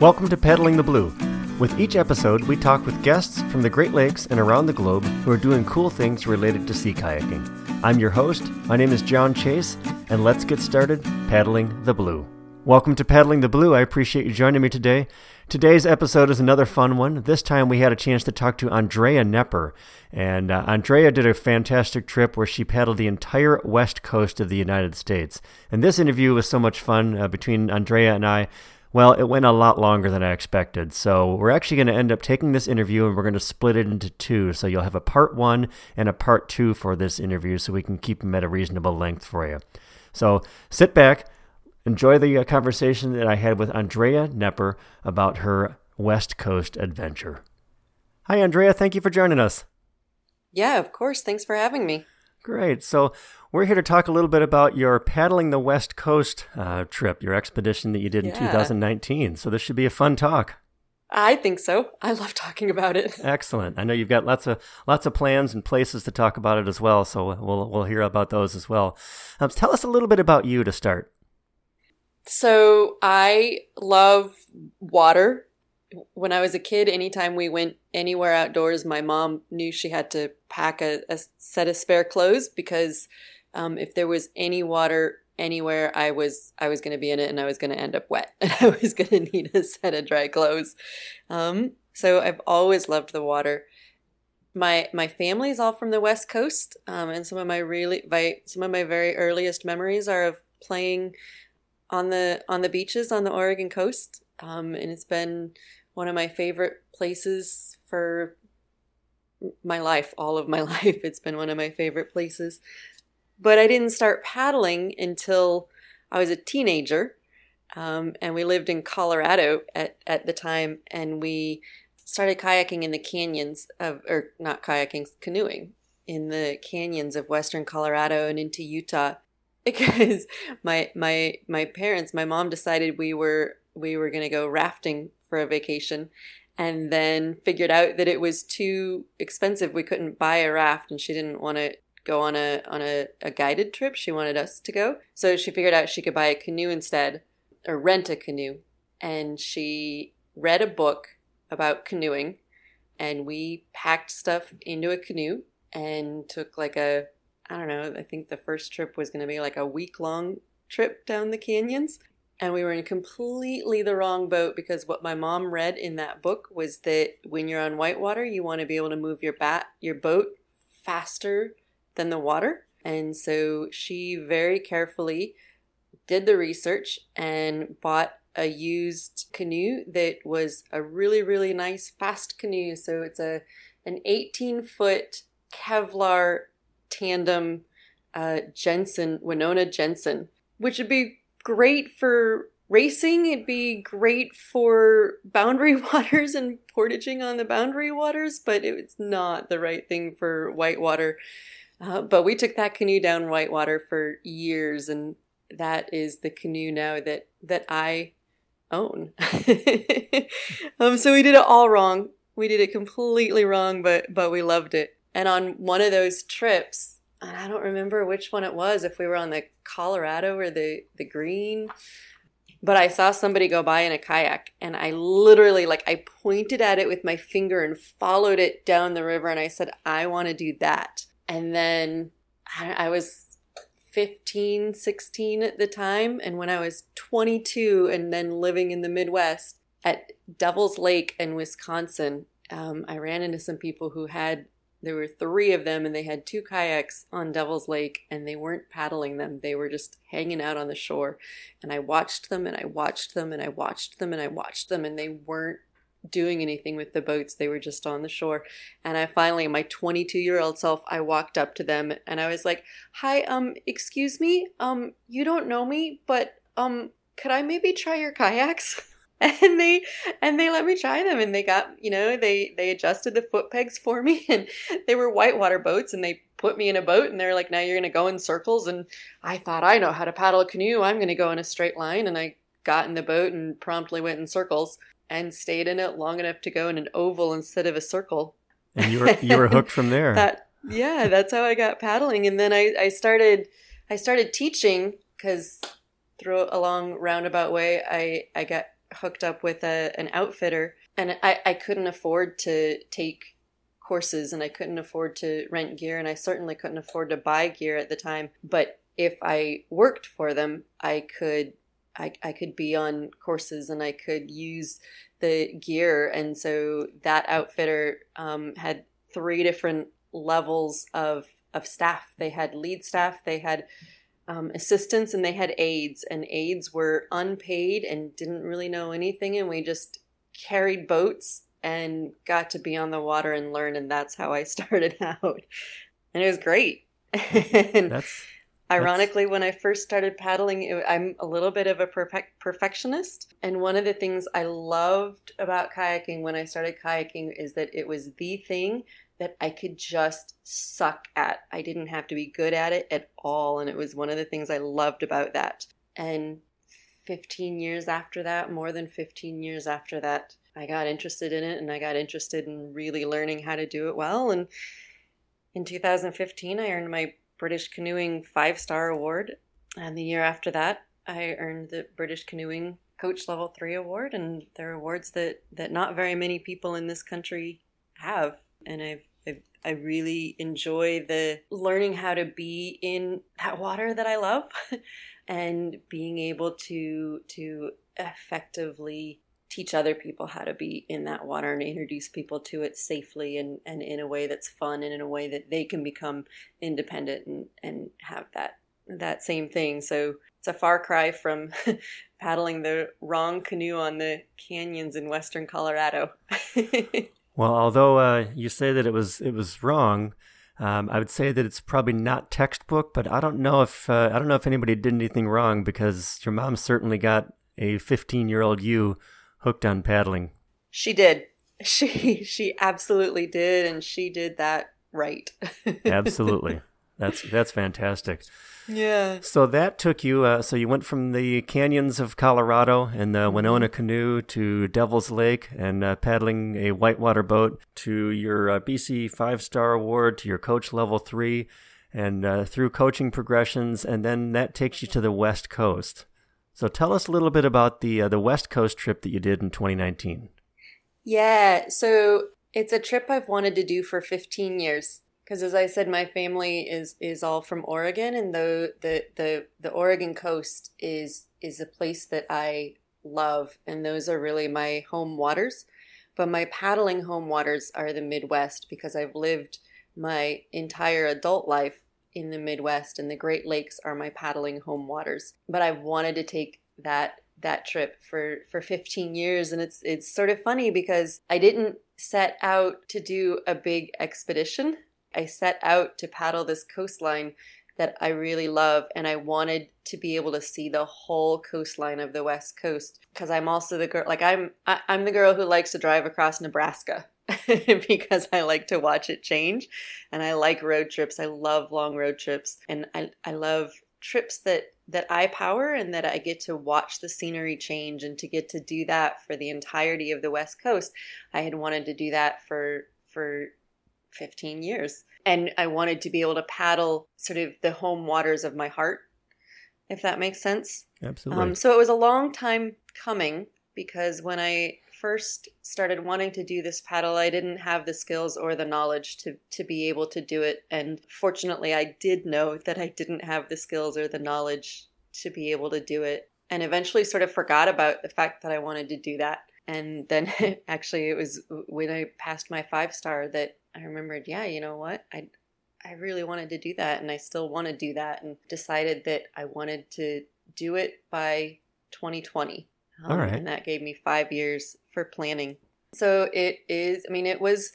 Welcome to Paddling the Blue. With each episode, we talk with guests from the Great Lakes and around the globe who are doing cool things related to sea kayaking. I'm your host. My name is John Chase, and let's get started paddling the blue. Welcome to Paddling the Blue. I appreciate you joining me today. Today's episode is another fun one. This time we had a chance to talk to Andrea Nepper. And uh, Andrea did a fantastic trip where she paddled the entire west coast of the United States. And this interview was so much fun uh, between Andrea and I. Well, it went a lot longer than I expected. So we're actually going to end up taking this interview and we're going to split it into two. So you'll have a part one and a part two for this interview so we can keep them at a reasonable length for you. So sit back Enjoy the uh, conversation that I had with Andrea Nepper about her West Coast adventure. Hi, Andrea. Thank you for joining us. Yeah, of course. Thanks for having me. Great. So, we're here to talk a little bit about your paddling the West Coast uh, trip, your expedition that you did in 2019. So, this should be a fun talk. I think so. I love talking about it. Excellent. I know you've got lots of lots of plans and places to talk about it as well. So we'll we'll hear about those as well. Um, tell us a little bit about you to start. So I love water. When I was a kid, anytime we went anywhere outdoors, my mom knew she had to pack a, a set of spare clothes because um, if there was any water anywhere, I was I was going to be in it and I was going to end up wet and I was going to need a set of dry clothes. Um, so I've always loved the water. My my is all from the West Coast, um, and some of my really my, some of my very earliest memories are of playing on the on the beaches on the Oregon coast, um, and it's been one of my favorite places for my life, all of my life. It's been one of my favorite places. But I didn't start paddling until I was a teenager, um, and we lived in Colorado at at the time, and we started kayaking in the canyons of, or not kayaking, canoeing in the canyons of western Colorado and into Utah because my my my parents, my mom decided we were we were going to go rafting for a vacation and then figured out that it was too expensive. We couldn't buy a raft and she didn't want to go on a on a, a guided trip. She wanted us to go. So she figured out she could buy a canoe instead or rent a canoe. And she read a book about canoeing and we packed stuff into a canoe and took like a I don't know, I think the first trip was going to be like a week long trip down the canyons. And we were in completely the wrong boat because what my mom read in that book was that when you're on whitewater, you want to be able to move your bat your boat faster than the water. And so she very carefully did the research and bought a used canoe that was a really really nice fast canoe. So it's a an 18 foot Kevlar tandem uh, Jensen, Wenonah Jensen, which would be great for racing. It'd be great for boundary waters and portaging on the boundary waters, but it's not the right thing for whitewater. Uh, but we took that canoe down whitewater for years, and that is the canoe now that that I own. um, so we did it all wrong. We did it completely wrong, but but we loved it. And on one of those trips, and I don't remember which one it was, if we were on the Colorado or the, the Green, but I saw somebody go by in a kayak and I literally, like, I pointed at it with my finger and followed it down the river and I said, I want to do that. And then I, was 15, 16 at the time. And when I was 22 and then living in the Midwest at Devil's Lake in Wisconsin, um, I ran into some people who had there were three of them, and they had two kayaks on Devil's Lake, and they weren't paddling them. They were just hanging out on the shore. And I watched them, and I watched them, and I watched them, and I watched them, and they weren't doing anything with the boats. They were just on the shore. And I finally, my 22 year old self, I walked up to them and I was like, Hi, um, excuse me, um, you don't know me, but, um, could I maybe try your kayaks? and they and they let me try them and they got you know they they adjusted the foot pegs for me and they were whitewater boats and they put me in a boat and they're like now you're going to go in circles and i thought i know how to paddle a canoe. I'm going to go in a straight line and i got in the boat and promptly went in circles and stayed in it long enough to go in an oval instead of a circle. And you were you were hooked from there. That yeah that's how i got paddling and then i i started i started teaching because through a long roundabout way i i got hooked up with a, an outfitter, and I, I couldn't afford to take courses and I couldn't afford to rent gear and I certainly couldn't afford to buy gear at the time. But if I worked for them, I could I, I could be on courses and I could use the gear. And so that outfitter um, had three different levels of, of staff. They had lead staff, they had um, assistants, and they had aides. And aides were unpaid and didn't really know anything. And we just carried boats and got to be on the water and learn. And that's how I started out. And it was great. and That's Ironically, when I first started paddling, it, I'm a little bit of a perfect perfectionist. And one of the things I loved about kayaking when I started kayaking is that it was the thing that I could just suck at. I didn't have to be good at it at all. And it was one of the things I loved about that. And 15 years after that, more than 15 years after that, I got interested in it and I got interested in really learning how to do it well. And in 2015, I earned my British Canoeing five star award. And the year after that, I earned the British Canoeing Coach Level 3 award. And they're awards that, that not very many people in this country have. And I've, I've I really enjoy the learning how to be in that water that I love and being able to to effectively teach other people how to be in that water and introduce people to it safely and, and in a way that's fun and in a way that they can become independent and, and have that that same thing. So it's a far cry from paddling the wrong canoe on the canyons in western Colorado. well, although uh, you say that it was it was wrong, um, I would say that it's probably not textbook. But I don't know if uh, I don't know if anybody did anything wrong because your mom certainly got a 15 year old you hooked on paddling. She did. She she absolutely did, and she did that right. absolutely, that's that's fantastic. Yeah. So that took you. Uh, so you went from the canyons of Colorado and the Wenonah canoe to Devil's Lake and uh, paddling a whitewater boat to your uh, BC five star award to your coach level three, and uh, through coaching progressions, and then that takes you to the West Coast. So tell us a little bit about the uh, the West Coast trip that you did in 2019. Yeah, so it's a trip I've wanted to do for 15 years because as I said my family is is all from Oregon and the the the the Oregon coast is is a place that I love and those are really my home waters. But my paddling home waters are the Midwest because I've lived my entire adult life in the Midwest, and the Great Lakes are my paddling home waters. But I've wanted to take that that trip for for 15 years and it's it's sort of funny because I didn't set out to do a big expedition. I set out to paddle this coastline that I really love and I wanted to be able to see the whole coastline of the west coast because I'm also the girl like I'm I, I'm the girl who likes to drive across Nebraska because I like to watch it change and I like road trips. I love long road trips and I, I love trips that that I power and that I get to watch the scenery change and to get to do that for the entirety of the West Coast. I had wanted to do that for for 15 years. And I wanted to be able to paddle sort of the home waters of my heart, if that makes sense. Absolutely. Um, so it was a long time coming because when I first started wanting to do this paddle, I didn't have the skills or the knowledge to, to be able to do it. And fortunately, I did know that I didn't have the skills or the knowledge to be able to do it. And eventually, sort of forgot about the fact that I wanted to do that. And then actually, it was when I passed my five star that I remembered, yeah, you know what? I, I really wanted to do that. And I still want to do that. And decided that I wanted to do it by 2020. Um, All right. And that gave me five years for planning. So it is, I mean, it was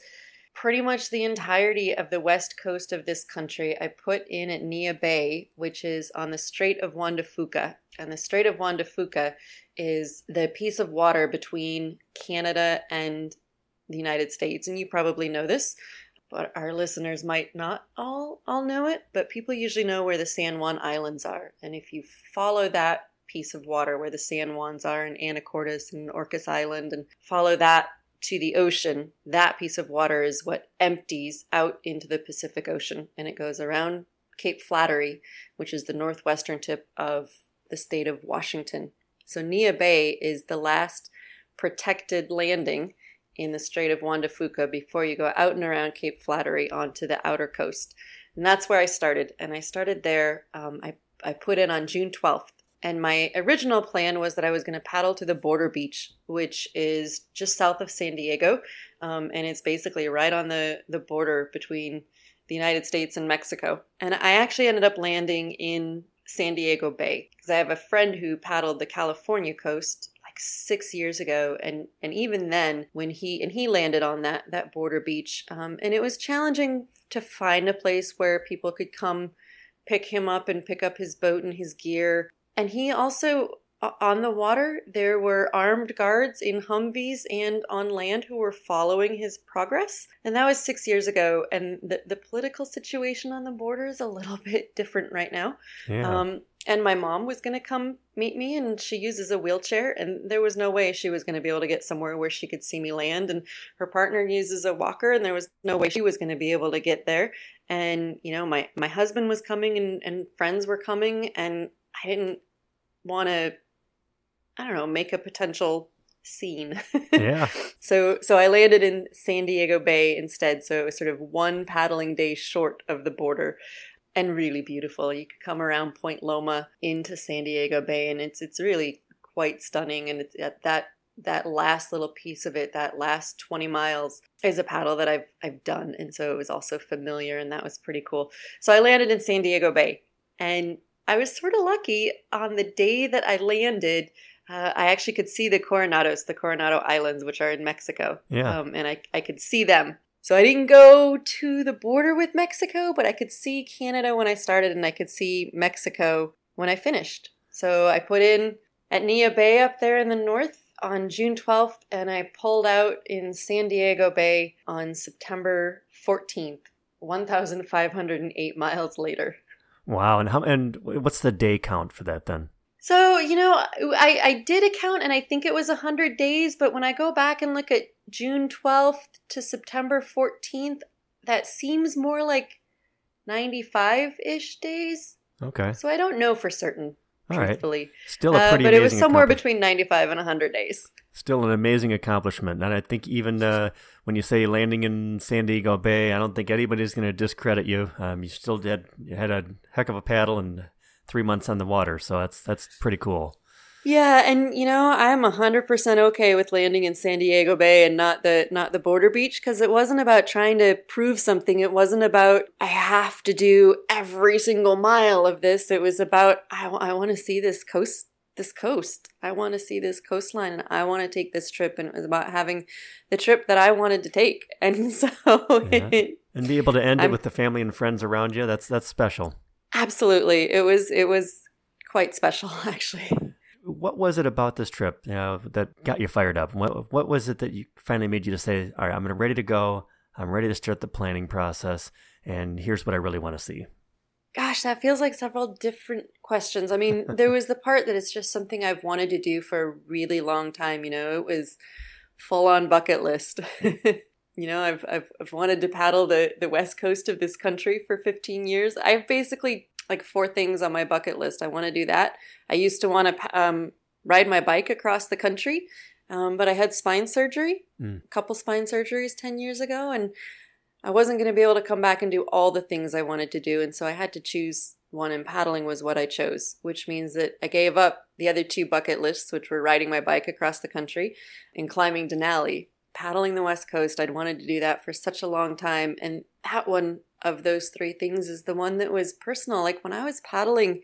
pretty much the entirety of the west coast of this country. I put in at Neah Bay, which is on the Strait of Juan de Fuca. And the Strait of Juan de Fuca is the piece of water between Canada and the United States. And you probably know this, but our listeners might not all all know it, but people usually know where the San Juan Islands are. And if you follow that piece of water where the San Juans are and Anacortes and Orcas Island and follow that to the ocean, that piece of water is what empties out into the Pacific Ocean and it goes around Cape Flattery, which is the northwestern tip of the state of Washington. So Neah Bay is the last protected landing in the Strait of Juan de Fuca before you go out and around Cape Flattery onto the outer coast. And that's where I started. And I started there. Um, I, I put in on June 12th. And my original plan was that I was going to paddle to the border beach, which is just south of San Diego. Um, and it's basically right on the, the border between the United States and Mexico. And I actually ended up landing in San Diego Bay because I have a friend who paddled the California coast six years ago, and and even then, when he and he landed on that that border beach, um, and it was challenging to find a place where people could come pick him up and pick up his boat and his gear. And he also on the water, there were armed guards in Humvees and on land who were following his progress. And that was six years ago. And the, the political situation on the border is a little bit different right now. Yeah. Um, and my mom was going to come meet me, and she uses a wheelchair, and there was no way she was going to be able to get somewhere where she could see me land. And her partner uses a walker, and there was no way she was going to be able to get there. And you know, my my husband was coming, and and friends were coming, and I didn't want to I don't know, make a potential scene. Yeah. so so I landed in San Diego Bay instead, so it was sort of one paddling day short of the border and really beautiful. You could come around Point Loma into San Diego Bay and it's it's really quite stunning and it's at that that last little piece of it, that last 20 miles is a paddle that I've I've done and so it was also familiar and that was pretty cool. So I landed in San Diego Bay and I was sort of lucky on the day that I landed uh, I actually could see the Coronados, the Coronado Islands, which are in Mexico. Yeah. Um, and I, I could see them. So I didn't go to the border with Mexico, but I could see Canada when I started and I could see Mexico when I finished. So I put in at Neah Bay up there in the north on June 12th and I pulled out in San Diego Bay on September 14th, 1,508 miles later. Wow. And how? And what's the day count for that then? So, you know, I, I did a count and I think it was 100 days, but when I go back and look at June 12th to September 14th, that seems more like 95 ish days. Okay. So I don't know for certain, All right. truthfully. Still a Uh, pretty but it was somewhere between 95 and 100 days. Still an amazing accomplishment. And I think even uh, when you say landing in San Diego Bay, I don't think anybody's going to discredit you. Um, you still did you had a heck of a paddle and three months on the water, so that's that's pretty cool. Yeah, and you know, I'm 100% okay with landing in San Diego Bay and not the not the border beach because it wasn't about trying to prove something. It wasn't about I have to do every single mile of this. It was about I, I want to see this coast this coast. I want to see this coastline and I want to take this trip and it was about having the trip that I wanted to take. And so Yeah. it, And be able to end it I'm- with the family and friends around you, that's that's special. Absolutely it was it was quite special actually. What was it about this trip, you know, that got you fired up? What what was it that you finally made you to say, "All right, I'm ready to go. I'm ready to start the planning process, and here's what I really want to see." Gosh, that feels like several different questions. I mean, there was the part that it's just something I've wanted to do for a really long time. You know, it was full on bucket list. you know, I've, I've I've wanted to paddle the the west coast of this country for 15 years. I have basically like four things on my bucket list. I want to do that. I used to want to um, ride my bike across the country, um, but I had spine surgery, Mm. a couple spine surgeries 10 years ago, and I wasn't going to be able to come back and do all the things I wanted to do. And so I had to choose one, and paddling was what I chose, which means that I gave up the other two bucket lists, which were riding my bike across the country and climbing Denali. Paddling the West Coast, I'd wanted to do that for such a long time. And that one of those three things is the one that was personal. Like when I was paddling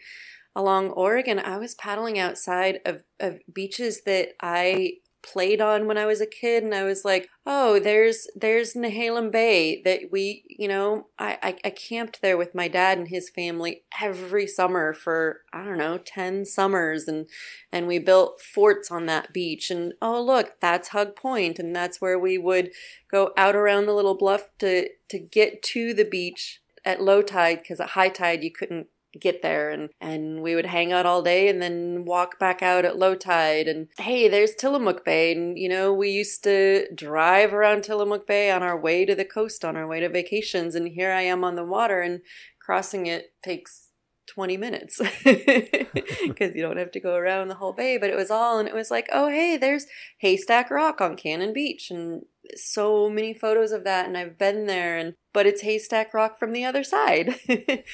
along Oregon, I was paddling outside of, of beaches that I played on when I was a kid and I was like, oh, there's there's Nehalem Bay that we, you know, I, I, I camped there with my dad and his family every summer for, I don't know, ten summers and and we built forts on that beach. And oh look, that's Hug Point and that's where we would go out around the little bluff to to get to the beach at low tide because at high tide you couldn't get there and and we would hang out all day and then walk back out at low tide. And hey there's Tillamook Bay. And you know we used to drive around Tillamook Bay on our way to the coast on our way to vacations. And here I am on the water and crossing it takes 20 minutes because you don't have to go around the whole bay. But it was all, and it was like, oh, hey, there's Haystack Rock on Cannon Beach. And so many photos of that. And I've been there, and but it's Haystack Rock from the other side.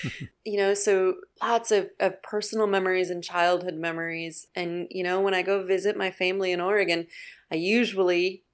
you know, so lots of, of personal memories and childhood memories. And, you know, when I go visit my family in Oregon, I usually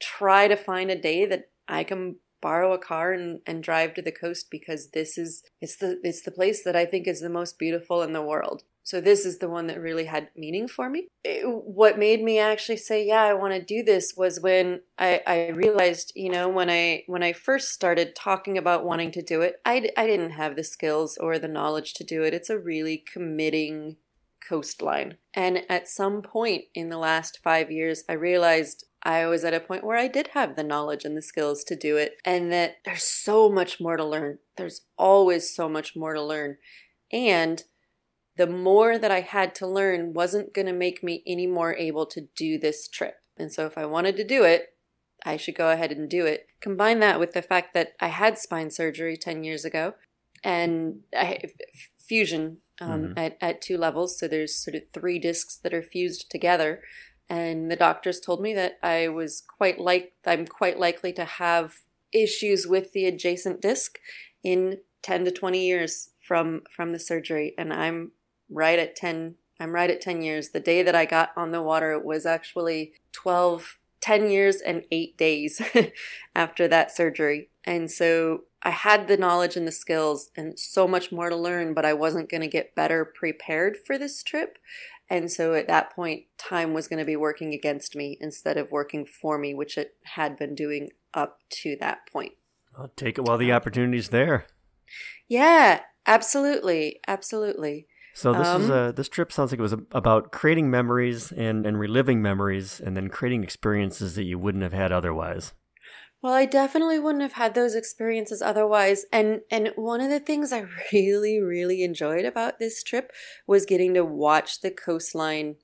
try to find a day that I can borrow a car and, and drive to the coast because this is it's the it's the place that I think is the most beautiful in the world. So this is the one that really had meaning for me. It, what made me actually say, yeah, I want to do this was when I, I realized, you know, when I when I first started talking about wanting to do it, I, I didn't have the skills or the knowledge to do it. It's a really committing coastline. And at some point in the last five years, I realized I was at a point where I did have the knowledge and the skills to do it, and that there's so much more to learn. There's always so much more to learn. And the more that I had to learn wasn't going to make me any more able to do this trip. And so if I wanted to do it, I should go ahead and do it. Combine that with the fact that I had spine surgery 10 years ago and I, fusion um, mm-hmm. at, at two levels. So there's sort of three discs that are fused together and the doctors told me that I was quite like I'm quite likely to have issues with the adjacent disc in 10 to 20 years from from the surgery and I'm right at 10 I'm right at 10 years. The day that I got on the water was actually 12 10 years and 8 days after that surgery. And so I had the knowledge and the skills and so much more to learn, but I wasn't going to get better prepared for this trip. And so at that point, time was going to be working against me instead of working for me, which it had been doing up to that point. I'll take it while the opportunity's there. Yeah, absolutely. Absolutely. So this um, is a this trip sounds like it was about creating memories and and reliving memories and then creating experiences that you wouldn't have had otherwise. Well, I definitely wouldn't have had those experiences otherwise. And and one of the things I really really enjoyed about this trip was getting to watch the coastline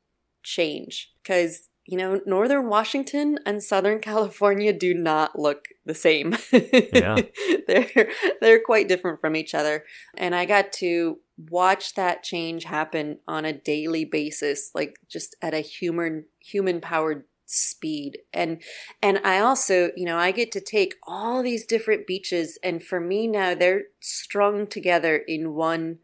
change cuz you know, northern Washington and southern California do not look the same. Yeah. they're they're quite different from each other. And I got to watch that change happen on a daily basis, like just at a human human powered speed and and i also you know i get to take all these different beaches and for me now they're strung together in one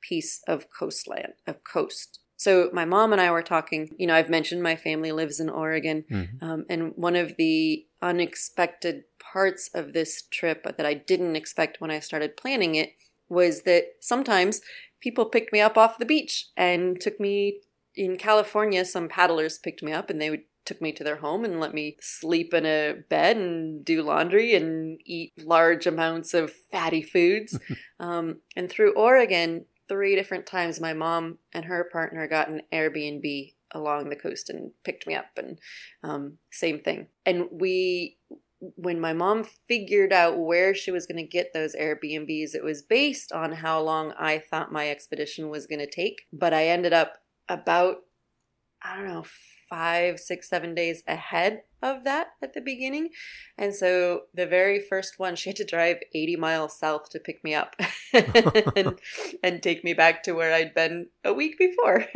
piece of coastland of coast so my mom and i were talking you know i've mentioned my family lives in oregon mm-hmm. um, and one of the unexpected parts of this trip that i didn't expect when i started planning it was that sometimes people picked me up off the beach and took me in California, some paddlers picked me up and they would took me to their home and let me sleep in a bed and do laundry and eat large amounts of fatty foods. um, and through Oregon, three different times, my mom and her partner got an Airbnb along the coast and picked me up, and um, same thing. And we, when my mom figured out where she was going to get those Airbnbs, it was based on how long I thought my expedition was going to take. But I ended up about, I don't know, five, six, seven days ahead of that at the beginning. And so the very first one, she had to drive 80 miles south to pick me up and, and, take me back to where I'd been a week before.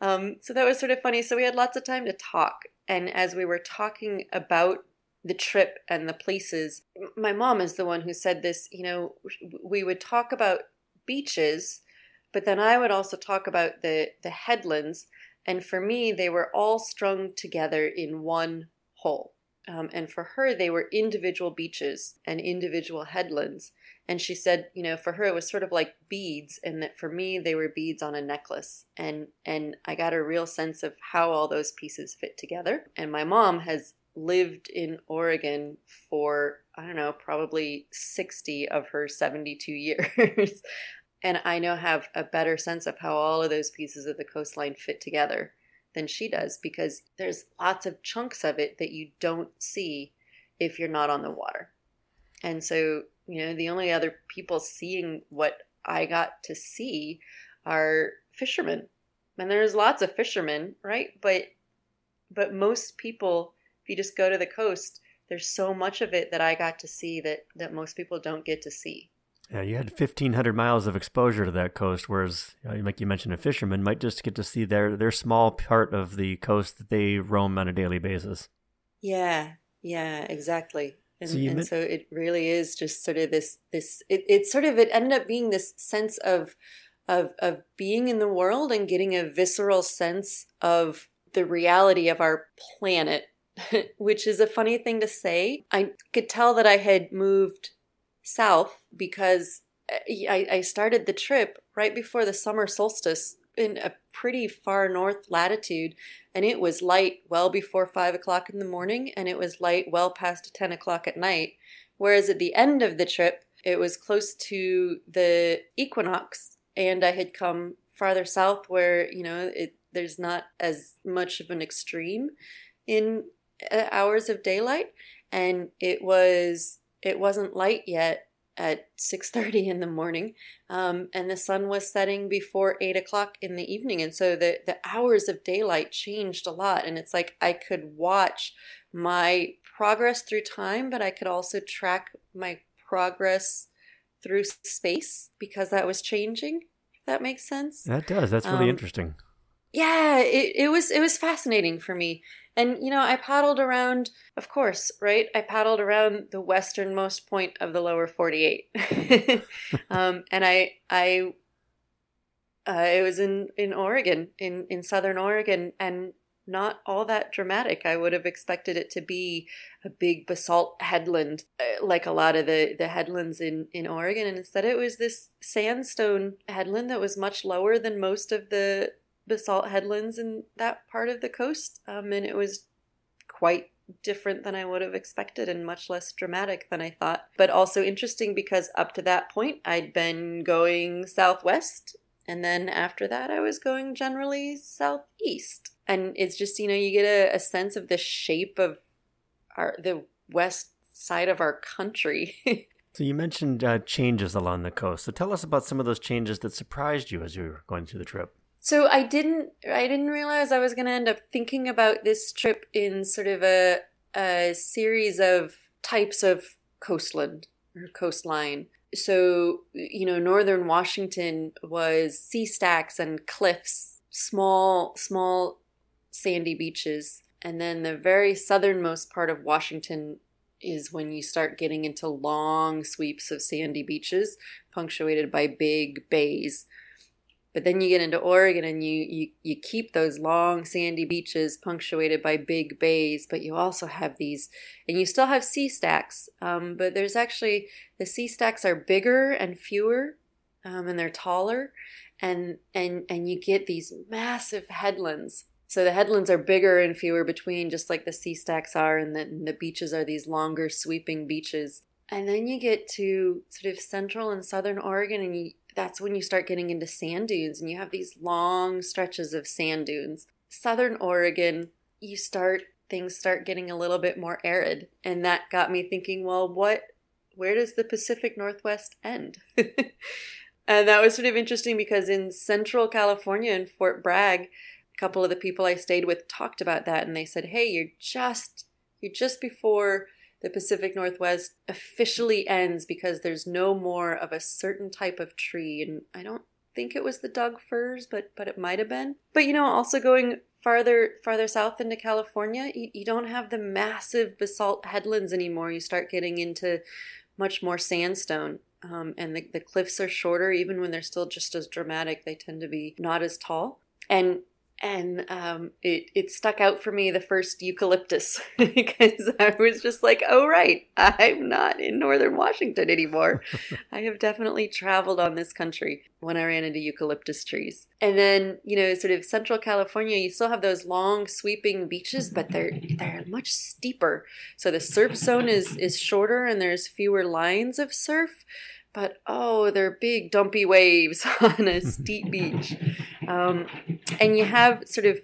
Um, so that was sort of funny. So we had lots of time to talk. And as we were talking about the trip and the places, my mom is the one who said this, you know, we would talk about beaches, but then I would also talk about the, the headlands and for me, they were all strung together in one whole. Um, and for her, they were individual beaches and individual headlands. And she said, you know, for her it was sort of like beads, and that for me they were beads on a necklace. And and I got a real sense of how all those pieces fit together. And my mom has lived in Oregon for I don't know, probably 60 of her 72 years. And I now have a better sense of how all of those pieces of the coastline fit together than she does because there's lots of chunks of it that you don't see if you're not on the water. And so, you know, the only other people seeing what I got to see are fishermen. And there's lots of fishermen, right? But but most people if you just go to the coast, there's so much of it that I got to see that that most people don't get to see. Yeah, you had 1,500 miles of exposure to that coast, whereas, uh, like you mentioned, a fisherman might just get to see their, their small part of the coast that they roam on a daily basis. Yeah, yeah, exactly. And so, and so it really is just sort of this this it, it sort of it ended up being this sense of of of being in the world and getting a visceral sense of the reality of our planet, which is a funny thing to say. I could tell that I had moved south because eh, I, I started the trip right before the summer solstice in a pretty far north latitude, and it was light well before five o'clock in the morning, and it was light well past 10 o'clock at night. Whereas at the end of the trip, it was close to the equinox, and I had come farther south where, you know, it, there's not as much of an extreme in uh, hours of daylight and it was it wasn't light yet at 6.30 in the morning um, and the sun was setting before 8 o'clock in the evening. And so the, the hours of daylight changed a lot. And it's like i could watch my progress through time but i could also track my progress through space because that was changing if that makes sense. That does. That's really um, interesting. yeah, it, it was it was fascinating for me. And you know, I paddled around, of course, right? I paddled around the westernmost point of the lower 48. um, and I I uh, it was in in Oregon, in in southern Oregon and not all that dramatic. I would have expected it to be a big basalt headland, uh, like a lot of the, the headlands in, in Oregon. And instead, it was this sandstone headland that was much lower than most of the basalt headlands in that part of the coast, um, and it was quite different than I would have expected and much less dramatic than I thought. But also interesting because up to that point, I'd been going southwest, and then after that, I was going generally southeast. And it's just, you know, you get a, a sense of the shape of our the west side of our country. so you mentioned uh, changes along the coast. So tell us about some of those changes that surprised you as you were going through the trip. So I didn't I didn't realize I was going to end up thinking about this trip in sort of a a series of types of coastland or coastline. So, you know, northern Washington was sea stacks and cliffs, small small sandy beaches. And then the very southernmost part of Washington is when you start getting into long sweeps of sandy beaches punctuated by big bays. But then you get into Oregon and you, you, you keep those long sandy beaches punctuated by big bays, but you also have these, and you still have sea stacks. Um, but there's actually, the sea stacks are bigger and fewer, um, and they're taller, and, and, and you get these massive headlands. So the headlands are bigger and fewer between, just like the sea stacks are, and the, and the beaches are these longer sweeping beaches. And then you get to sort of central and southern Oregon, and you, that's when you start getting into sand dunes and you have these long stretches of sand dunes. Southern Oregon, you start things start getting a little bit more arid and that got me thinking, well, what where does the Pacific Northwest end? and that was sort of interesting because in Central California in Fort Bragg, a couple of the people I stayed with talked about that and they said, "Hey, you're just you're just before the Pacific Northwest officially ends because there's no more of a certain type of tree. And I don't think it was the Doug firs, but but it might have been. But you know, also going farther farther south into California, you, you don't have the massive basalt headlands anymore. You start getting into much more sandstone. Um, and the, the cliffs are shorter, even when they're still just as dramatic. They tend to be not as tall. And and um, it it stuck out for me the first eucalyptus because I was just like, oh right, I'm not in northern Washington anymore. I have definitely traveled on this country when I ran into eucalyptus trees. And then you know, sort of central California, you still have those long sweeping beaches, but they're they're much steeper. So the surf zone is is shorter, and there's fewer lines of surf but oh, they're big, dumpy waves on a steep beach. Um, and you have sort of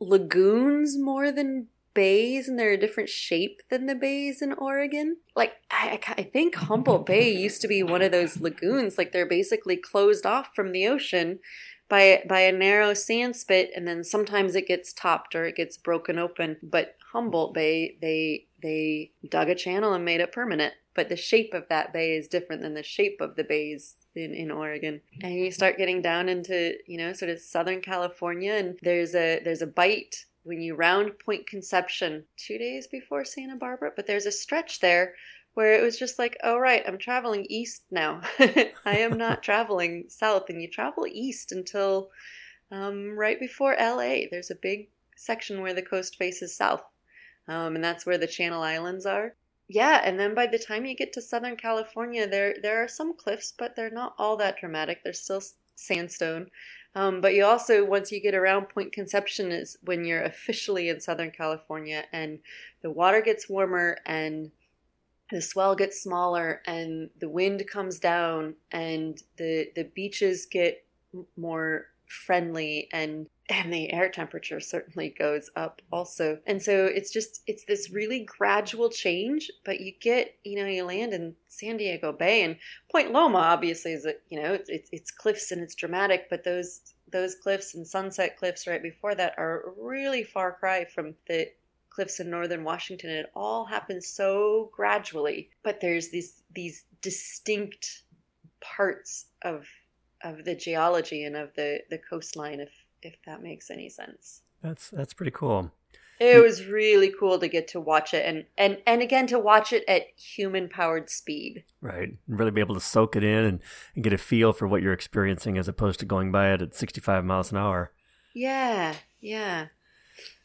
lagoons more than bays, and they're a different shape than the bays in Oregon. Like, I, I think Humboldt Bay used to be one of those lagoons. Like, they're basically closed off from the ocean, by by a narrow sand spit, and then sometimes it gets topped or it gets broken open. But Humboldt Bay, they they dug a channel and made it permanent. But the shape of that bay is different than the shape of the bays in, in Oregon. And you start getting down into, you know, sort of Southern California and there's a there's a bight when you round Point Conception two days before Santa Barbara, but there's a stretch there where it was just like, oh, right, I'm traveling east now. I am not traveling south. And you travel east until um, right before LA. There's a big section where the coast faces south, um, and that's where the Channel Islands are. Yeah, and then by the time you get to Southern California, there there are some cliffs, but they're not all that dramatic. They're still sandstone. Um, but you also, once you get around Point Conception, is when you're officially in Southern California, and the water gets warmer, and the swell gets smaller, and the wind comes down, and the the beaches get more friendly and and the air temperature certainly goes up also. And so it's just it's this really gradual change but you get you know you land in san diego bay and point loma obviously is a you know it's, it's, cliffs and it's dramatic but those those cliffs and sunset cliffs right before that are a really far cry from the cliffs in northern washington. It all happens so gradually but there's these these distinct parts of of the geology and of the the coastline if if that makes any sense. That's that's pretty cool. It was really cool to get to watch it and and and again to watch it at human powered speed. Right. And really be able to soak it in and, and get a feel for what you're experiencing as opposed to going by it at 65 miles an hour. Yeah yeah.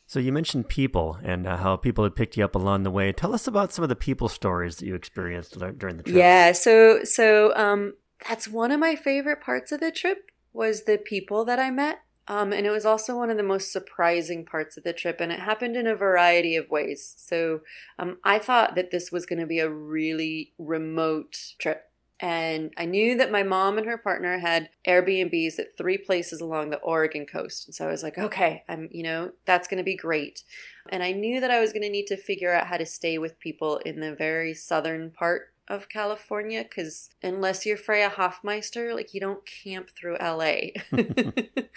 So you mentioned people and uh, how people had picked you up along the way. Tell us about some of the people stories that you experienced during the trip. Yeah, so so um, that's one of my favorite parts of the trip was the people that I met. Um, and it was also one of the most surprising parts of the trip, and it happened in a variety of ways. So um, I thought that this was going to be a really remote trip. And I knew that my mom and her partner had Airbnbs at three places along the Oregon coast. And so I was like, okay, I'm, you know, that's going to be great. And I knew that I was going to need to figure out how to stay with people in the very southern part of California because unless you're Freya Hoffmeister, like you don't camp through LA.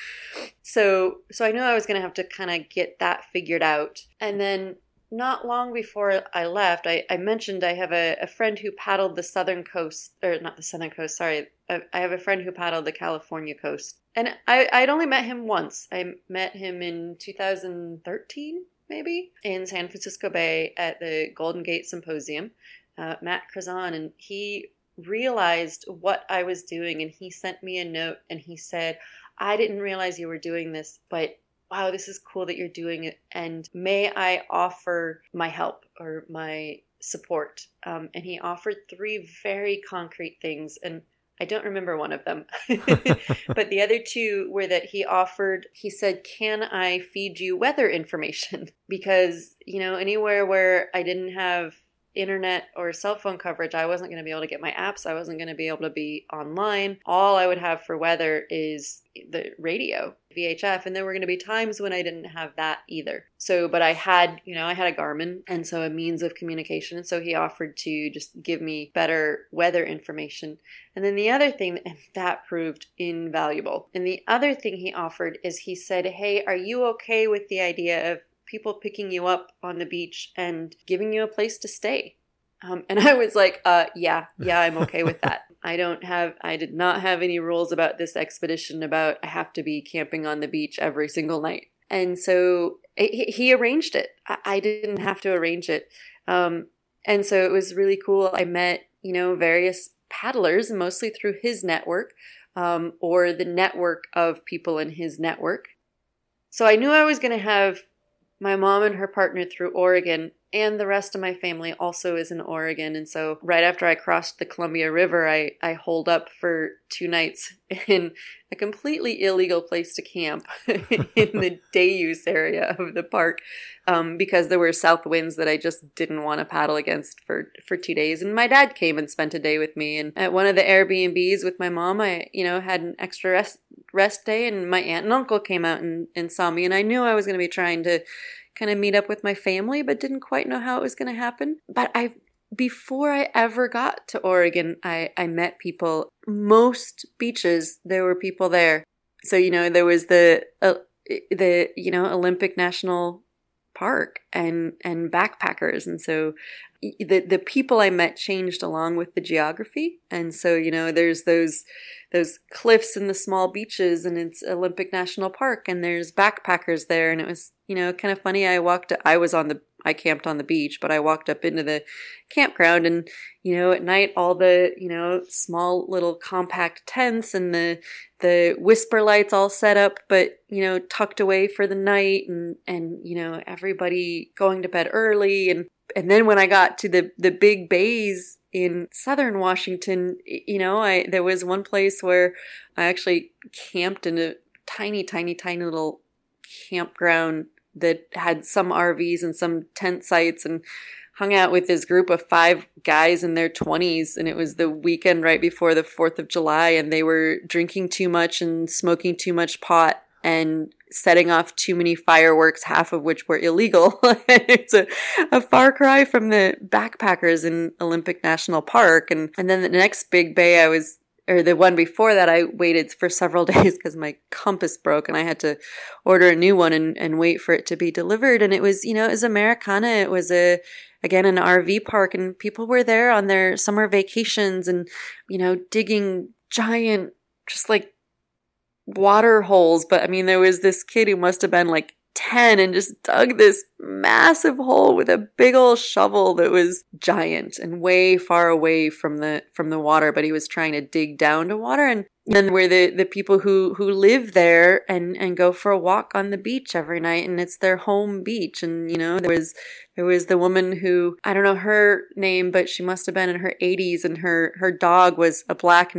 so so I knew I was gonna have to kind of get that figured out. And then not long before I left, I, I mentioned I have a, a friend who paddled the southern coast, or not the southern coast, sorry. I, I have a friend who paddled the California coast. And I, I'd only met him once. I met him in 2013, maybe, in San Francisco Bay at the Golden Gate Symposium uh, Matt Krazan, and he realized what I was doing, and he sent me a note, and he said, "I didn't realize you were doing this, but." Wow, this is cool that you're doing it. And may I offer my help or my support? Um, and he offered three very concrete things. And I don't remember one of them. but the other two were that he offered, he said, Can I feed you weather information? Because, you know, anywhere where I didn't have internet or cell phone coverage, I wasn't going to be able to get my apps. I wasn't going to be able to be online. All I would have for weather is the radio, VHF. And there were going to be times when I didn't have that either. So, but I had, you know, I had a Garmin and so a means of communication. And so he offered to just give me better weather information. And then the other thing, that proved invaluable. And the other thing he offered is he said, Hey, are you okay with the idea of people picking you up on the beach and giving you a place to stay. Um, and I was like, uh, yeah, yeah, I'm okay with that. I don't have, I did not have any rules about this expedition about I have to be camping on the beach every single night. And so it, he arranged it. I, I, didn't have to arrange it. Um, and so it was really cool. I met, you know, various paddlers, mostly through his network um, or the network of people in his network. So I knew I was going to have my mom and her partner through Oregon, and the rest of my family also is in Oregon. And so, right after I crossed the Columbia River, I, I holed up for two nights in a completely illegal place to camp in the day use area of the park um, because there were south winds that I just didn't want to paddle against for, for two days. And my dad came and spent a day with me. And at one of the Airbnbs with my mom, I, you know, had an extra rest, rest day, and my aunt and uncle came out and, and saw me. And I knew I was going to be trying to kind of meet up with my family, but didn't quite know how it was going to happen. But I before I ever got to Oregon, I, I met people. Most beaches, there were people there. so you know there was the uh, the you know Olympic National Park and and backpackers, and so the the people I met changed along with the geography, and so you know there's those those cliffs and the small beaches, and it's Olympic National Park, and there's backpackers there, and it was you know kind of funny. I walked, I was on the I camped on the beach, but I walked up into the campground and, you know, at night all the, you know, small little compact tents and the the WhisperLites all set up but, you know, tucked away for the night and and you know, everybody going to bed early and and then when I got to the the big bays in southern Washington, you know, I there was one place where I actually camped in a tiny tiny tiny little campground that had some RVs and some tent sites and hung out with this group of five guys in their 20s and it was the weekend right before the 4th of July and they were drinking too much and smoking too much pot and setting off too many fireworks half of which were illegal. It's a, a far cry from the backpackers in Olympic National Park. And and then the next big bay I was or the one before that, I waited for several days because my compass broke and I had to order a new one and, and wait for it to be delivered. And it was, you know, it was Americana. It was a, again, an RV park and people were there on their summer vacations and, you know, digging giant, just like water holes. But I mean, there was this kid who must have been like 10 and just dug this massive hole with a big old shovel that was giant and way far away from the from the water but he was trying to dig down to water. And then we're the the people who who live there and and go for a walk on the beach every night and it's their home beach. And you know there was there was the woman who I don't know her name but she must have been in her 80s and her her dog was a black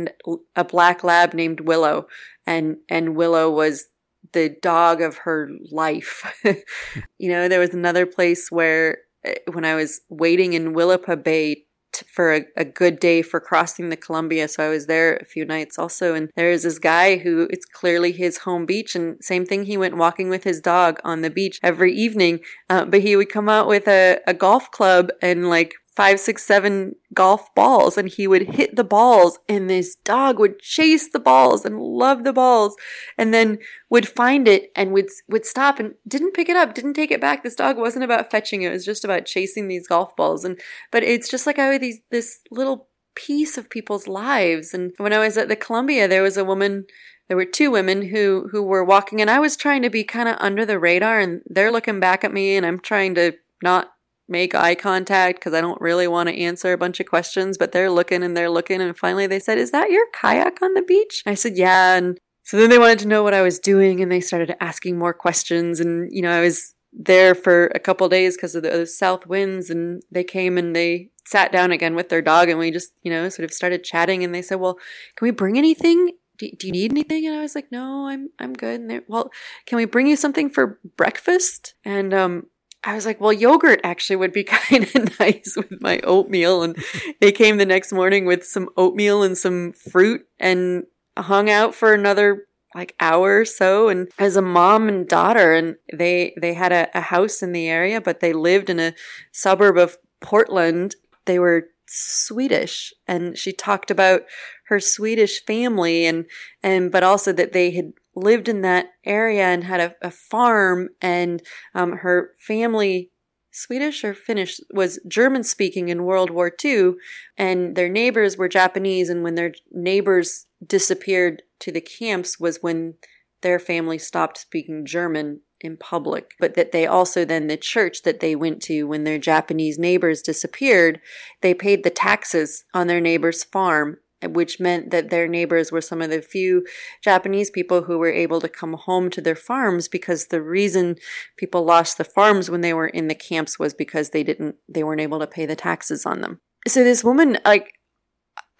a black lab named Willow. And and Willow was the dog of her life. you know, there was another place where eh, when I was waiting in Willapa Bay t- for a, a, good day for crossing the Columbia, so I was there a few nights also, and there is this guy who it's clearly his home beach, and same thing, he went walking with his dog on the beach every evening, uh, but he would come out with a, a golf club and like five, six, seven golf balls and he would hit the balls and this dog would chase the balls and love the balls and then would find it and would, would stop and didn't pick it up, didn't take it back. This dog wasn't about fetching it. Was just about chasing these golf balls. And, but it's just like I had these, this little piece of people's lives. And when I was at the Columbia, there was a woman there were two women who who were walking and I was trying to be kind of under the radar and they're looking back at me and I'm trying to not make eye contact because I don't really want to answer a bunch of questions, but they're looking and they're looking. And finally they said, Is that your kayak on the beach? I said, Yeah. And so then they wanted to know what I was doing and they started asking more questions. And, you know, I was there for a couple days because of the, south winds and they came and they sat down again with their dog and we just, you know, sort of started chatting and they said, Well, can we bring anything? Do, you need anything? And I was like, no, I'm, I'm good. And they, well, can we bring you something for breakfast? And, um, I was like, well, yogurt actually would be kind of nice with my oatmeal. And they came the next morning with some oatmeal and some fruit and hung out for another like hour or so and as a mom and daughter and they they had a, a house in the area but they lived in a suburb of portland they were swedish and she talked about her swedish family and and but also that they had lived in that area and had a, a farm, and um, her family Swedish or Finnish was German speaking in World War II, and their neighbors were Japanese. And when their neighbors disappeared to the camps, was when their family stopped speaking German in public. But that they also then, the church that they went to when their Japanese neighbors disappeared, they paid the taxes on their neighbor's farm which meant that their neighbors were some of the few Japanese people who were able to come home to their farms because the reason people lost the farms when they were in the camps was because they didn't they weren't able to pay the taxes on them. So this woman like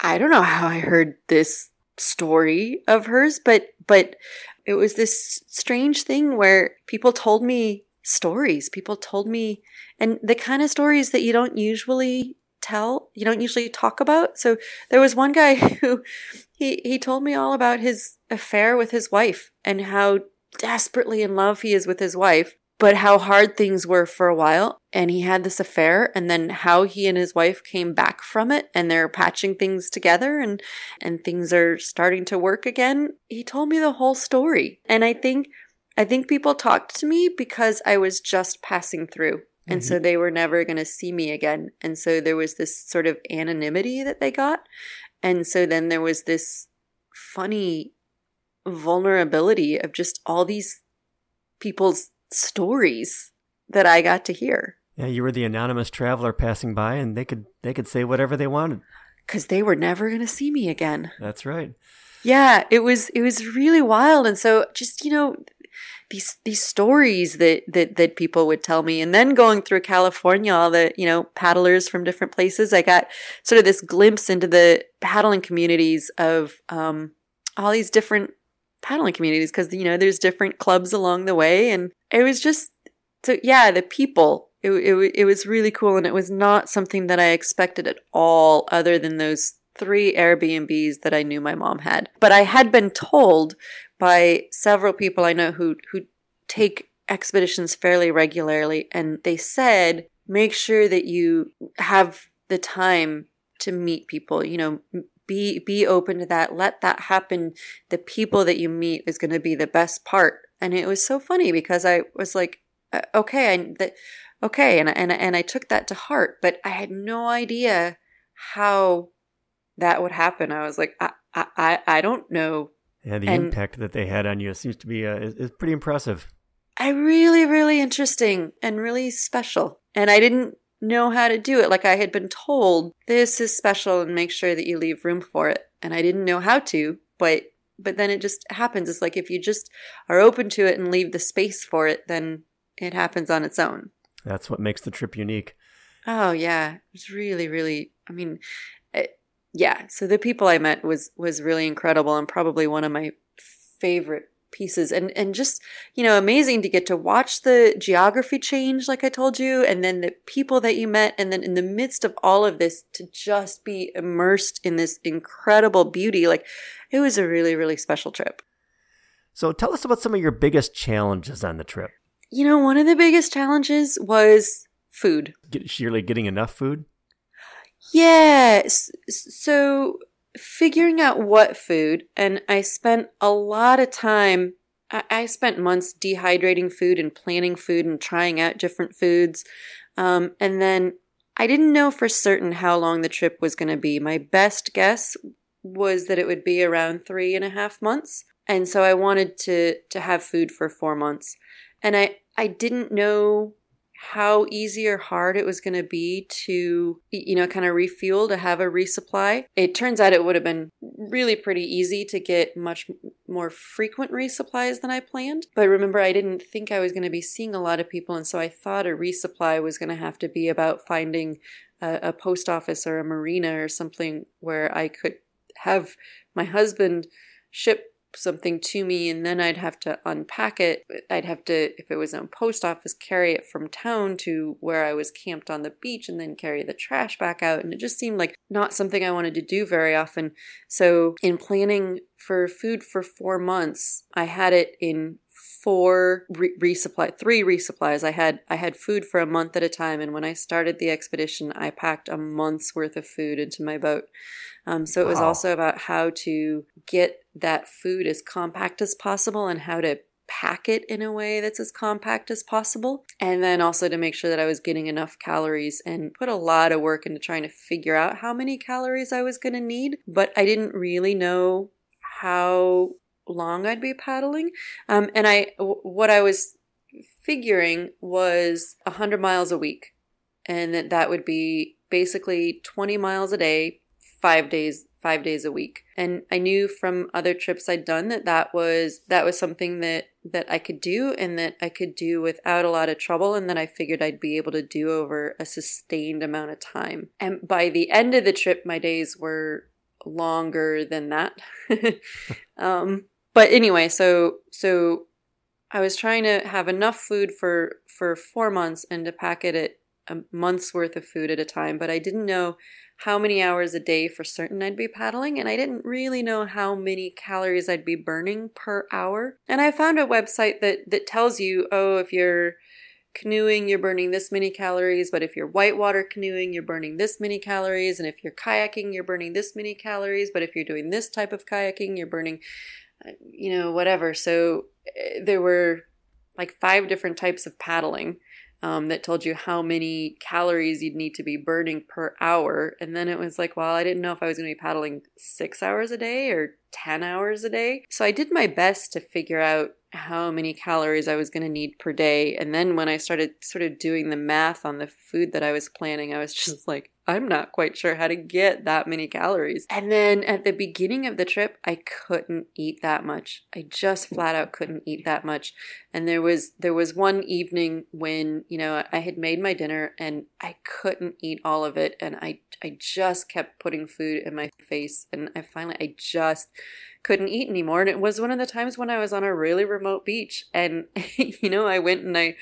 I don't know how I heard this story of hers but but it was this strange thing where people told me stories people told me and the kind of stories that you don't usually tell, you don't usually talk about. So there was one guy who he he told me all about his affair with his wife and how desperately in love he is with his wife. but how hard things were for a while. And he had this affair, and then how he and his wife came back from it, and they're patching things together, and and things are starting to work again. He told me the whole story, and I think I think people talked to me because I was just passing through. And mm-hmm. so they were never going to see me again. And so there was this sort of anonymity that they got. And so then there was this funny vulnerability of just all these people's stories that I got to hear. Yeah, you were the anonymous traveler passing by and they could they could say whatever they wanted cuz they were never going to see me again. That's right. Yeah, it was it was really wild and so just, you know, these these stories that that that people would tell me. And then going through California all the you know paddlers from different places I got sort of this glimpse into the paddling communities of um, all these different paddling communities because you know there's different clubs along the way. And it was just so yeah the people. It, it, it was really cool. And it was not something that I expected at all other than those three Airbnbs that I knew my mom had. But I had been told by several people I know who who take expeditions fairly regularly and they said make sure that you have the time to meet people, you know, be be open to that, let that happen. The people that you meet is going to be the best part. And it was so funny because I was like uh, okay, that okay, and and and I took that to heart, but I had no idea how that would happen. I was like, I I I don't know yeah, the and impact that they had on you seems to be uh, is, is pretty impressive. I really, really interesting and really special. And I didn't know how to do it. Like I had been told, this is special and make sure that you leave room for it. And I didn't know how to, but but then it just happens. It's like if you just are open to it and leave the space for it, then it happens on its own. That's what makes the trip unique. Oh yeah, it's really, really. I mean, yeah, so the people I met was was really incredible and probably one of my favorite pieces. And and just you know amazing to get to watch the geography change like i told you and then the people that you met and then in the midst of all of this to just be immersed in this incredible beauty like it was a really really special trip. So tell us about some of your biggest challenges on the trip. You know one of the biggest challenges was food. Get, sheerly getting enough food Yes. So figuring out what food, and I spent a lot of time. I spent months dehydrating food and planning food and trying out different foods. Um, and then I didn't know for certain how long the trip was going to be. My best guess was that it would be around three and a half months. And so I wanted to, to have food for four months. And I, I didn't know how easy or hard it was going to be to, you know, kind of refuel, to have a resupply. It turns out it would have been really pretty easy to get much more frequent resupplies than I planned. But remember, I didn't think I was going to be seeing a lot of people. And so I thought a resupply was going to have to be about finding a, a post office or a marina or something where I could have my husband ship something to me and then I'd have to unpack it. I'd have to, if it was a post office, carry it from town to where I was camped on the beach and then carry the trash back out. And it just seemed like not something I wanted to do very often. So, in planning for food for four months, I had it in four re- resupply three resupplies i had i had food for a month at a time and when i started the expedition i packed a month's worth of food into my boat um, so it was wow. also about how to get that food as compact as possible and how to pack it in a way that's as compact as possible. And then also to make sure that I was getting enough calories and put a lot of work into trying to figure out how many calories I was going to need. But I didn't really know how long I'd be paddling. Um, and I, w- what I was figuring was 100 miles a week. And that that would be basically 20 miles a day, five days five days a week and i knew from other trips i'd done that that was that was something that that i could do and that i could do without a lot of trouble and that i figured i'd be able to do over a sustained amount of time and by the end of the trip my days were longer than that um but anyway so so i was trying to have enough food for for four months and to pack it a month's worth of food at a time but i didn't know how many hours a day for certain I'd be paddling, and I didn't really know how many calories I'd be burning per hour. And I found a website that that tells you, oh, if you're canoeing, you're burning this many calories, but if you're whitewater canoeing, you're burning this many calories, and if you're kayaking, you're burning this many calories, but if you're doing this type of kayaking, you're burning, you know, whatever. So uh, there were like five different types of paddling um, that told you how many calories you'd need to be burning per hour. And then it was like, well, I didn't know if I was going to be paddling six hours a day or 10 hours a day. So I did my best to figure out how many calories I was going to need per day. And then when I started sort of doing the math on the food that I was planning, I was just like, I'm not quite sure how to get that many calories. And then at the beginning of the trip, I couldn't eat that much. I just flat out couldn't eat that much. And there was there was one evening when, you know, I had made my dinner and I couldn't eat all of it and I I just kept putting food in my face and I finally I just couldn't eat anymore. And it was one of the times when I was on a really remote beach. And, you know, I went and I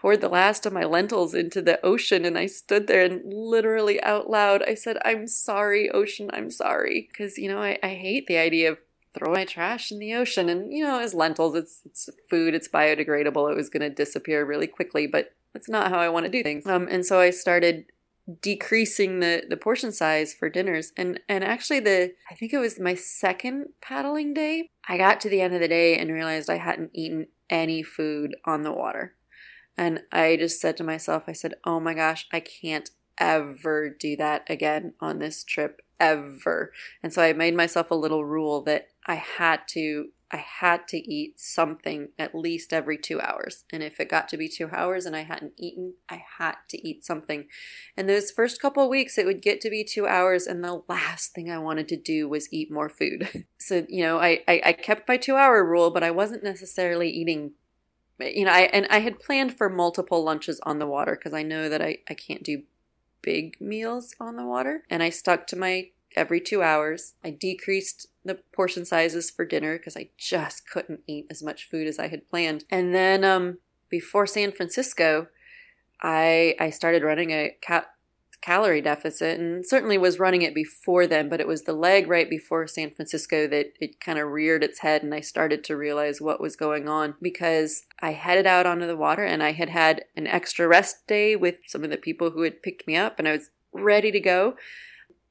poured the last of my lentils into the ocean and I stood there and literally out loud I said, I'm sorry, ocean, I'm sorry. Because, you know, I, I hate the idea of throwing my trash in the ocean. And, you know, as lentils, it's, it's food, it's biodegradable. It was going to disappear really quickly, but that's not how I want to do things. Um, and so I started decreasing the the portion size for dinners and and actually the i think it was my second paddling day i got to the end of the day and realized i hadn't eaten any food on the water and i just said to myself i said oh my gosh i can't ever do that again on this trip ever and so i made myself a little rule that i had to I had to eat something at least every two hours. And if it got to be two hours and I hadn't eaten, I had to eat something. And those first couple weeks, it would get to be two hours, and the last thing I wanted to do was eat more food. so, you know, I, I, I kept my two hour rule, but I wasn't necessarily eating. You know, I and I had planned for multiple lunches on the water because I know that I, I can't do big meals on the water. And I stuck to my every two hours. I decreased the portion sizes for dinner because I just couldn't eat as much food as I had planned. And then um, before San Francisco, I I started running a ca- calorie deficit and certainly was running it before then, but it was the leg right before San Francisco that it kind of reared its head and I started to realize what was going on because I headed out onto the water and I had had an extra rest day with some of the people who had picked me up and I was ready to go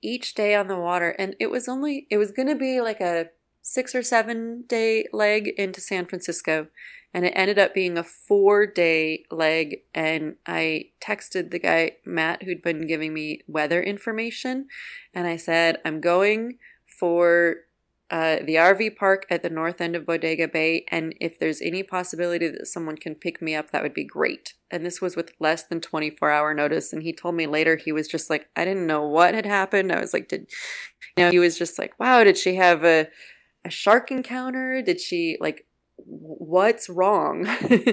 each day on the water. And it was only, it was going to be like a six or seven day leg into San Francisco. And it ended up being a four day leg. And I texted the guy, Matt, who'd been giving me weather information. And I said, I'm going for uh, the RV park at the north end of Bodega Bay, and if there's any possibility that someone can pick me up, that would be great. And this was with less than 24 hour notice. And he told me later he was just like, I didn't know what had happened. I was like, did you know? He was just like, wow, did she have a a shark encounter? Did she like? What's wrong?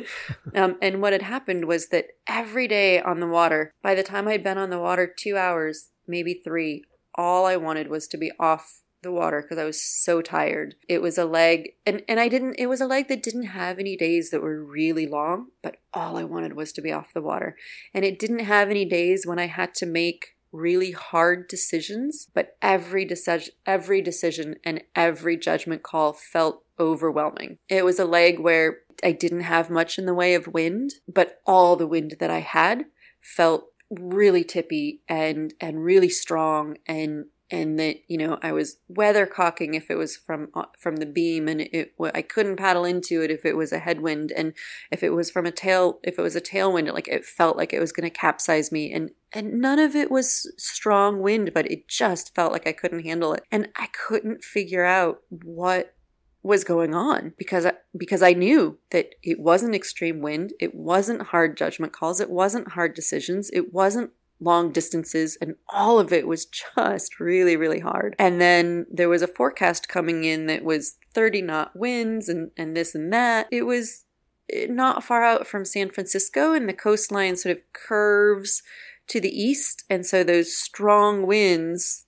um, and what had happened was that every day on the water, by the time I'd been on the water two hours, maybe three, all I wanted was to be off the water because I was so tired. It was a leg and and I didn't it was a leg that didn't have any days that were really long, but all I wanted was to be off the water. And it didn't have any days when I had to make really hard decisions, but every decision every decision and every judgment call felt overwhelming. It was a leg where I didn't have much in the way of wind, but all the wind that I had felt really tippy and and really strong and and that you know I was weathercocking if it was from from the beam and it I couldn't paddle into it if it was a headwind and if it was from a tail if it was a tailwind like it felt like it was going to capsize me and and none of it was strong wind but it just felt like I couldn't handle it and I couldn't figure out what was going on because I, because I knew that it wasn't extreme wind, it wasn't hard judgment calls, it wasn't hard decisions, it wasn't long distances, and all of it was just really, really hard. And then there was a forecast coming in that was 30 knot winds and, and this and that. It was eh, not far out from San Francisco, and the coastline sort of curves to the east. And so those strong winds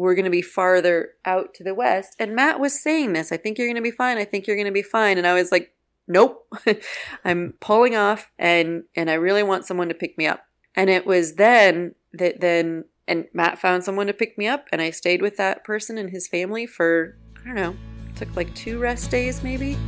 were going to be farther out to the west. And Matt was saying this I think you're going to be fine. I think you're going to be fine. And I was like, nope i'm pulling off and and i really want someone to pick me up and it was then that then and Matt found someone to pick me up and I stayed with that person and his family for I don't know, took like two rest days maybe.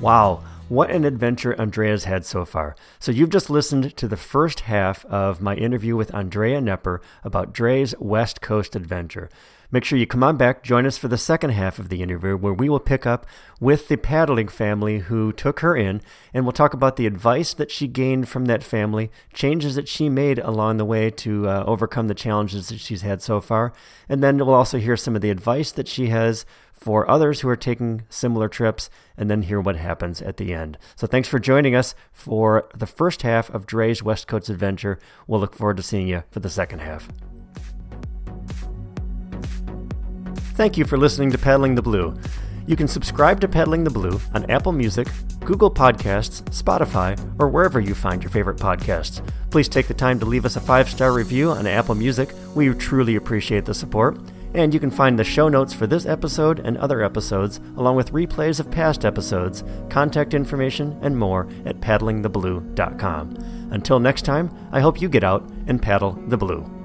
Wow, what an adventure Andrea's had so far. So, you've just listened to the first half of my interview with Andrea Knepper about Dre's West Coast adventure. Make sure you come on back, join us for the second half of the interview, where we will pick up with the paddling family who took her in, and we'll talk about the advice that she gained from that family, changes that she made along the way to uh, overcome the challenges that she's had so far, and then we'll also hear some of the advice that she has for others who are taking similar trips, and then hear what happens at the end. So thanks for joining us for the first half of Dre's West Coast adventure. We'll look forward to seeing you for the second half. Thank you for listening to Paddling the Blue. You can subscribe to Paddling the Blue on Apple Music, Google Podcasts, Spotify, or wherever you find your favorite podcasts. Please take the time to leave us a five star review on Apple Music. We truly appreciate the support. And you can find the show notes for this episode and other episodes, along with replays of past episodes, contact information, and more at paddlingtheblue.com. Until next time, I hope you get out and paddle the blue.